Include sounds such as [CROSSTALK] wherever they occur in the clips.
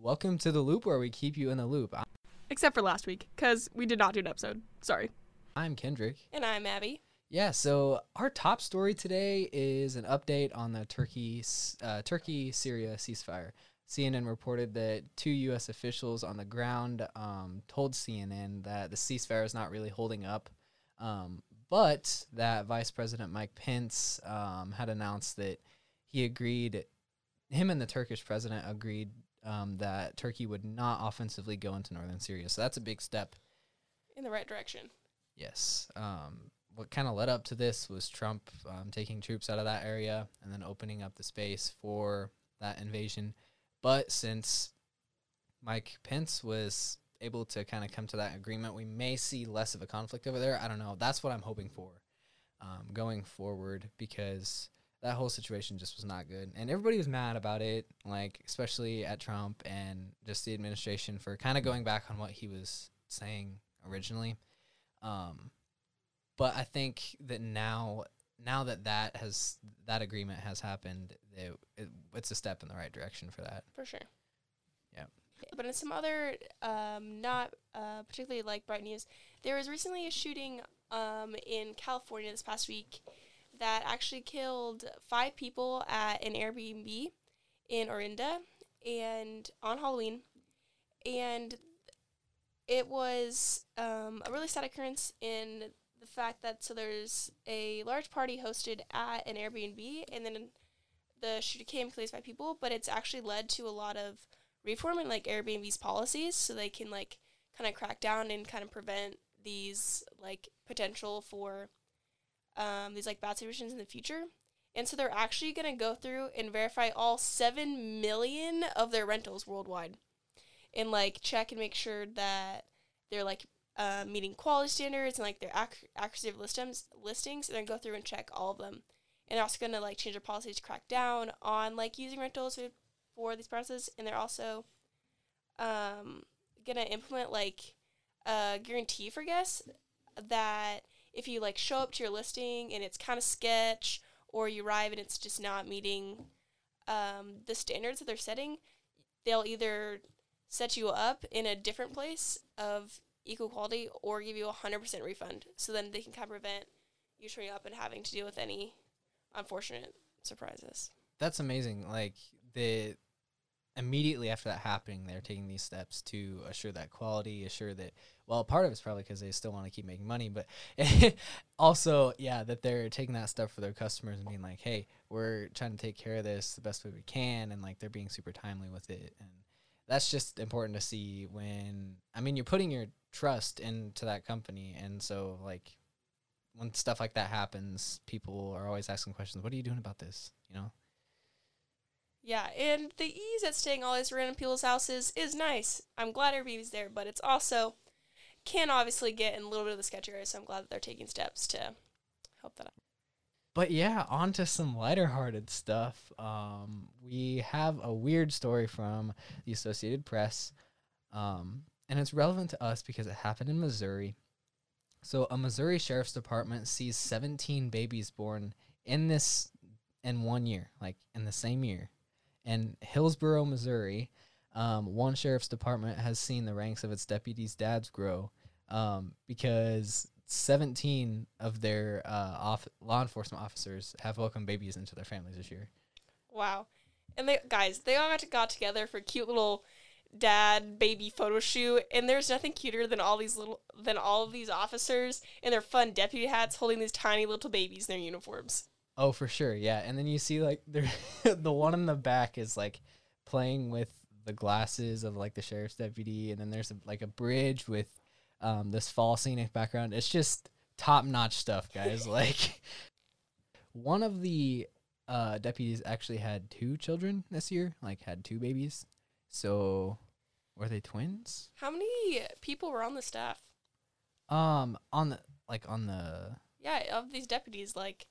Welcome to the loop where we keep you in the loop. I- Except for last week, because we did not do an episode. Sorry. I'm Kendrick. And I'm Abbey. Yeah, so our top story today is an update on the Turkey uh, Turkey Syria ceasefire. CNN reported that two U.S. officials on the ground um, told CNN that the ceasefire is not really holding up, um, but that Vice President Mike Pence um, had announced that he agreed, him and the Turkish president agreed um, that Turkey would not offensively go into northern Syria. So that's a big step. In the right direction. Yes. Um, what kind of led up to this was Trump um, taking troops out of that area and then opening up the space for that invasion. But since Mike Pence was able to kind of come to that agreement, we may see less of a conflict over there. I don't know. That's what I'm hoping for um, going forward because that whole situation just was not good. And everybody was mad about it, like, especially at Trump and just the administration for kind of going back on what he was saying originally. Um, but I think that now, now that that has that agreement has happened, it, it, it's a step in the right direction for that. For sure. Yeah. But in some other, um, not uh, particularly like bright news, there was recently a shooting um, in California this past week that actually killed five people at an Airbnb in Orinda and on Halloween. And it was um, a really sad occurrence in the fact that so there's a large party hosted at an Airbnb, and then the shooter came kills five people, but it's actually led to a lot of reforming like Airbnb's policies, so they can like kind of crack down and kind of prevent these like potential for um, these like bad situations in the future. And so they're actually going to go through and verify all 7 million of their rentals worldwide and like check and make sure that they're like uh, meeting quality standards and like their ac- accuracy of listings, listings and then go through and check all of them. And they're also going to like change their policies to crack down on like using rentals for, for these processes. And they're also um, going to implement like a guarantee for guests that if you like show up to your listing and it's kind of sketch or you arrive and it's just not meeting um, the standards that they're setting, they'll either set you up in a different place of equal quality or give you a 100% refund. So then they can kind of prevent you showing up and having to deal with any unfortunate surprises. That's amazing. Like the immediately after that happening, they're taking these steps to assure that quality, assure that. Well, part of it's probably because they still want to keep making money, but [LAUGHS] also, yeah, that they're taking that step for their customers and being like, "Hey, we're trying to take care of this the best way we can," and like they're being super timely with it, and that's just important to see when. I mean, you're putting your trust into that company, and so like when stuff like that happens, people are always asking questions. What are you doing about this? You know. Yeah, and the ease at staying all these random people's houses is nice. I'm glad everybody's there, but it's also can obviously get in a little bit of the sketchy area, so I'm glad that they're taking steps to help that out. But yeah, on to some lighter hearted stuff. Um, we have a weird story from the Associated Press, um, and it's relevant to us because it happened in Missouri. So, a Missouri Sheriff's Department sees 17 babies born in this in one year, like in the same year. In Hillsboro, Missouri, um, one sheriff's department has seen the ranks of its deputies' dads grow um, because 17 of their uh, off- law enforcement officers have welcomed babies into their families this year. Wow. And they guys, they all got, to, got together for cute little dad baby photo shoot and there's nothing cuter than all these little than all of these officers in their fun deputy hats holding these tiny little babies in their uniforms. Oh, for sure, yeah. And then you see like [LAUGHS] the one in the back is like playing with the glasses of like the sheriff's deputy, and then there's a, like a bridge with um, this fall scenic background. It's just top notch stuff, guys. [LAUGHS] like one of the uh, deputies actually had two children this year, like had two babies. So were they twins? How many people were on the staff? Um, on the like on the Yeah, of these deputies, like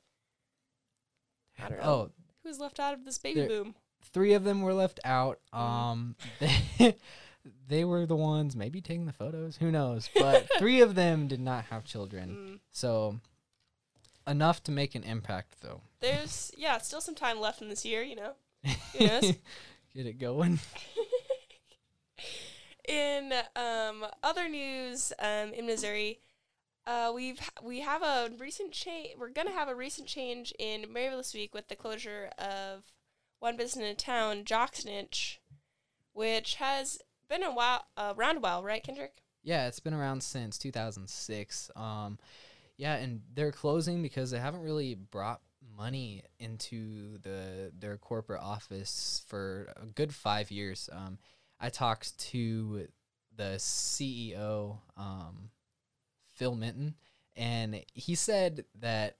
I don't know. oh Who's left out of this baby There- boom? three of them were left out. Mm. Um, they, [LAUGHS] they were the ones maybe taking the photos. Who knows? But [LAUGHS] three of them did not have children. Mm. So enough to make an impact, though. There's yeah, still some time left in this year, you know. [LAUGHS] Who knows? Get it going. in um, other news um, in Missouri, uh, we've we have a recent change. We're gonna have a recent change in this week with the closure of one business in town, Jock's Nitch, which has been a while uh, around a while, right, Kendrick? Yeah, it's been around since 2006. Um, yeah, and they're closing because they haven't really brought money into the their corporate office for a good five years. Um, I talked to the CEO, um, Phil Minton, and he said that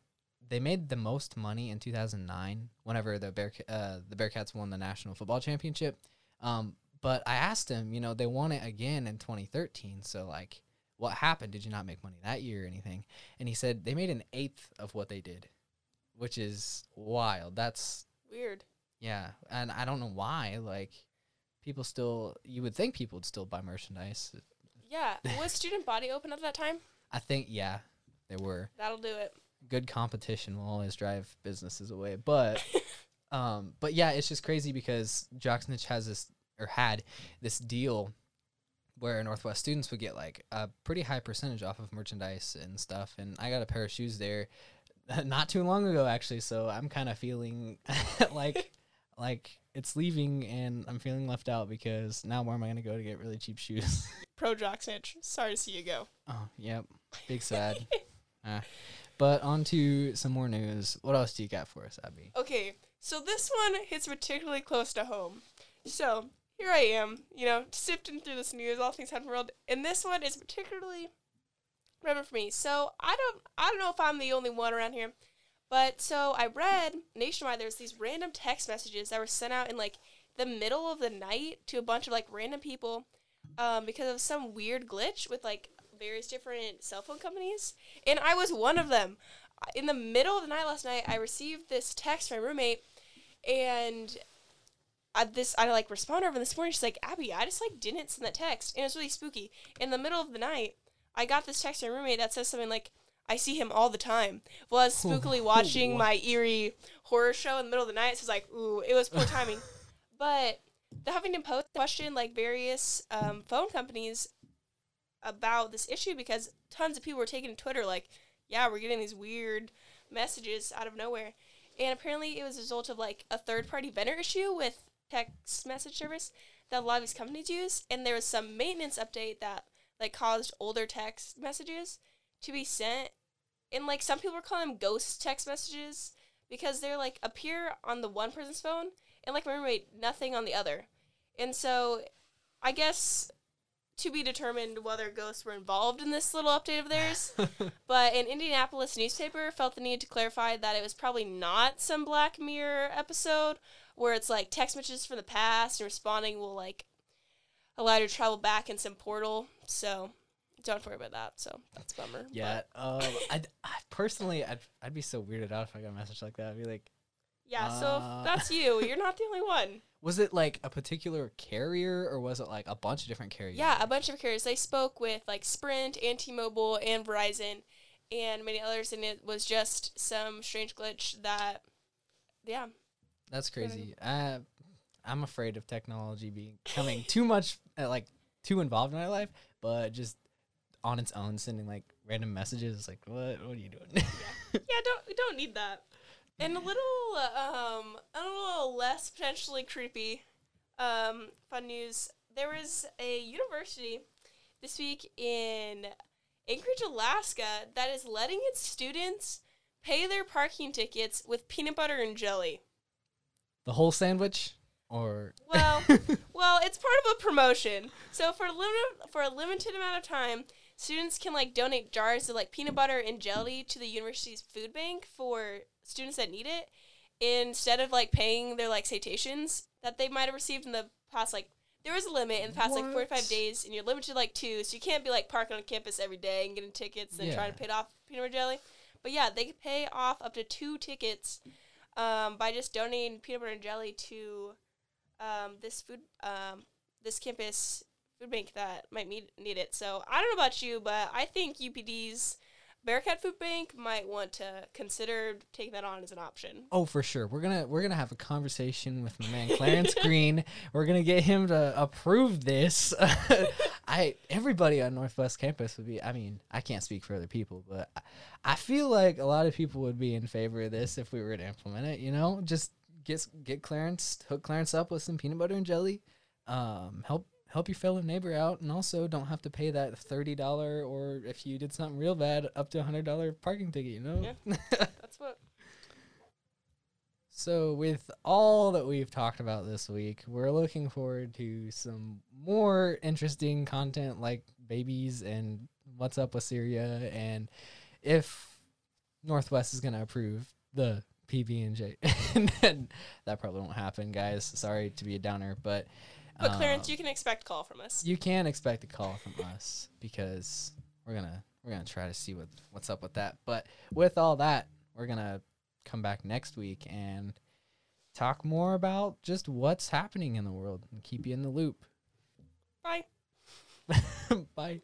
they made the most money in 2009 whenever the Bear uh, the Bearcats won the national football championship. Um, but I asked him, you know, they won it again in 2013. So like, what happened? Did you not make money that year or anything? And he said they made an eighth of what they did, which is wild. That's Weird. yeah, and I don't know why. Like, people still, you would think people would still buy merchandise. Yeah. Was [LAUGHS] student body open at that time? I think yeah, they were. That'll do it. good competition will always drive businesses away. But [LAUGHS] um but yeah, it's just crazy because Jock's Nitch has this or had this deal where Northwest students would get like a pretty high percentage off of merchandise and stuff. And I got a pair of shoes there [LAUGHS] not too long ago actually, so I'm kind of feeling [LAUGHS] like like it's leaving and I'm feeling left out because now where am I going to go to get really cheap shoes? [LAUGHS] Pro Jock's Nitch. Sorry to see you go. oh, yep. Big sad. [LAUGHS] Ah. But on to some more news. What else do you got for us, Abbey? Okay, so this one hits particularly close to home. So here I am, you know, sifting through this news, all things happening in world, and this one is particularly relevant for me. So I don't, I don't know if I'm the only one around here, but so I read nationwide there's these random text messages that were sent out in like the middle of the night to a bunch of like random people, um, because of some weird glitch with like various different cell phone companies, and I was one of them. In the middle of the night last night, I received this text from my roommate, and I, this I like responded over this morning. She's like, Abbey, I just like didn't send that text, and it was really spooky. In the middle of the night, I got this text from my roommate that says something like, "I see him all the time." Was [LAUGHS] spookily watching my eerie horror show in the middle of the night, so it's like, ooh, it was poor [LAUGHS] timing. but the Huffington Post questioned like various um, phone companies about this issue because tons of people were taking to Twitter like, yeah, we're getting these weird messages out of nowhere. And apparently it was a result of like a third party vendor issue with text message service that a lot of these companies use. And there was some maintenance update that like caused older text messages to be sent. And like some people were calling them ghost text messages because they're like appear on the one person's phone and like my roommate nothing on the other. And so I guess to be determined whether ghosts were involved in this little update of theirs. [LAUGHS] but an Indianapolis newspaper felt the need to clarify that it was probably not some Black Mirror episode where it's like text messages from the past and responding will like allow you to travel back in some portal. So don't worry about that. So that's a bummer. Yeah. Um. [LAUGHS] I, I personally, I'd I'd be so weirded out if I got a message like that. I'd be like, yeah. So Uh, if that's you. [LAUGHS] You're not the only one. was it like a particular carrier or was it like a bunch of different carriers? Yeah, a bunch of carriers. They spoke with like Sprint and T-Mobile and Verizon and many others, and it was just some strange glitch that, yeah, That's crazy. Uh, I'm afraid of technology becoming too much, uh, like too involved in my life, but just on its own sending like random messages. It's like, what? What are you doing? yeah, [LAUGHS] don't don't need that. And a little, um, a little less potentially creepy, um, fun news. There was a university this week in Anchorage, Alaska, that is letting its students pay their parking tickets with peanut butter and jelly. the whole sandwich, or Well, [LAUGHS] well, it's part of a promotion. So for a limit for a limited amount of time, students can like donate jars of like peanut butter and jelly to the university's food bank for students that need it instead of like paying their like citations that they might have received in the past like there was a limit in the past like What? 45 days and you're limited to like two so you can't be like parking on campus every day and getting tickets and trying to pay it off peanut butter jelly but yeah they could pay off up to two tickets um, by just donating peanut butter and jelly to um, this food um, this campus food bank that might need, need it. So I don't know about you, but I think UPD's Bearcat Food Bank might want to consider taking that on as an option. Oh, for sure. We're gonna we're gonna have a conversation with my man [LAUGHS] Clarence Green. We're gonna get him to approve this. [LAUGHS] I everybody on Northwest Campus would be. I mean, I can't speak for other people, but I, I feel like a lot of people would be in favor of this if we were to implement it. You know, just get get Clarence hook Clarence up with some peanut butter and jelly. Um, help help your fellow neighbor out, and also don't have to pay that thirty dollar or if you did something real bad, up to a hundred dollar parking ticket. You know. Yeah. [LAUGHS] That's what. So, with all that we've talked about this week, we're looking forward to some more interesting content like babies and what's up with Syria, and if Northwest is going to approve the PB and J, [LAUGHS] then that probably won't happen, guys. Sorry to be a downer, but But Clarence, um, you can expect a call from us. you can expect a call from us because we're gonna we're gonna try to see what what's up with that. But with all that, we're gonna come back next week and talk more about just what's happening in the world and keep you in the loop. Bye. [LAUGHS] Bye.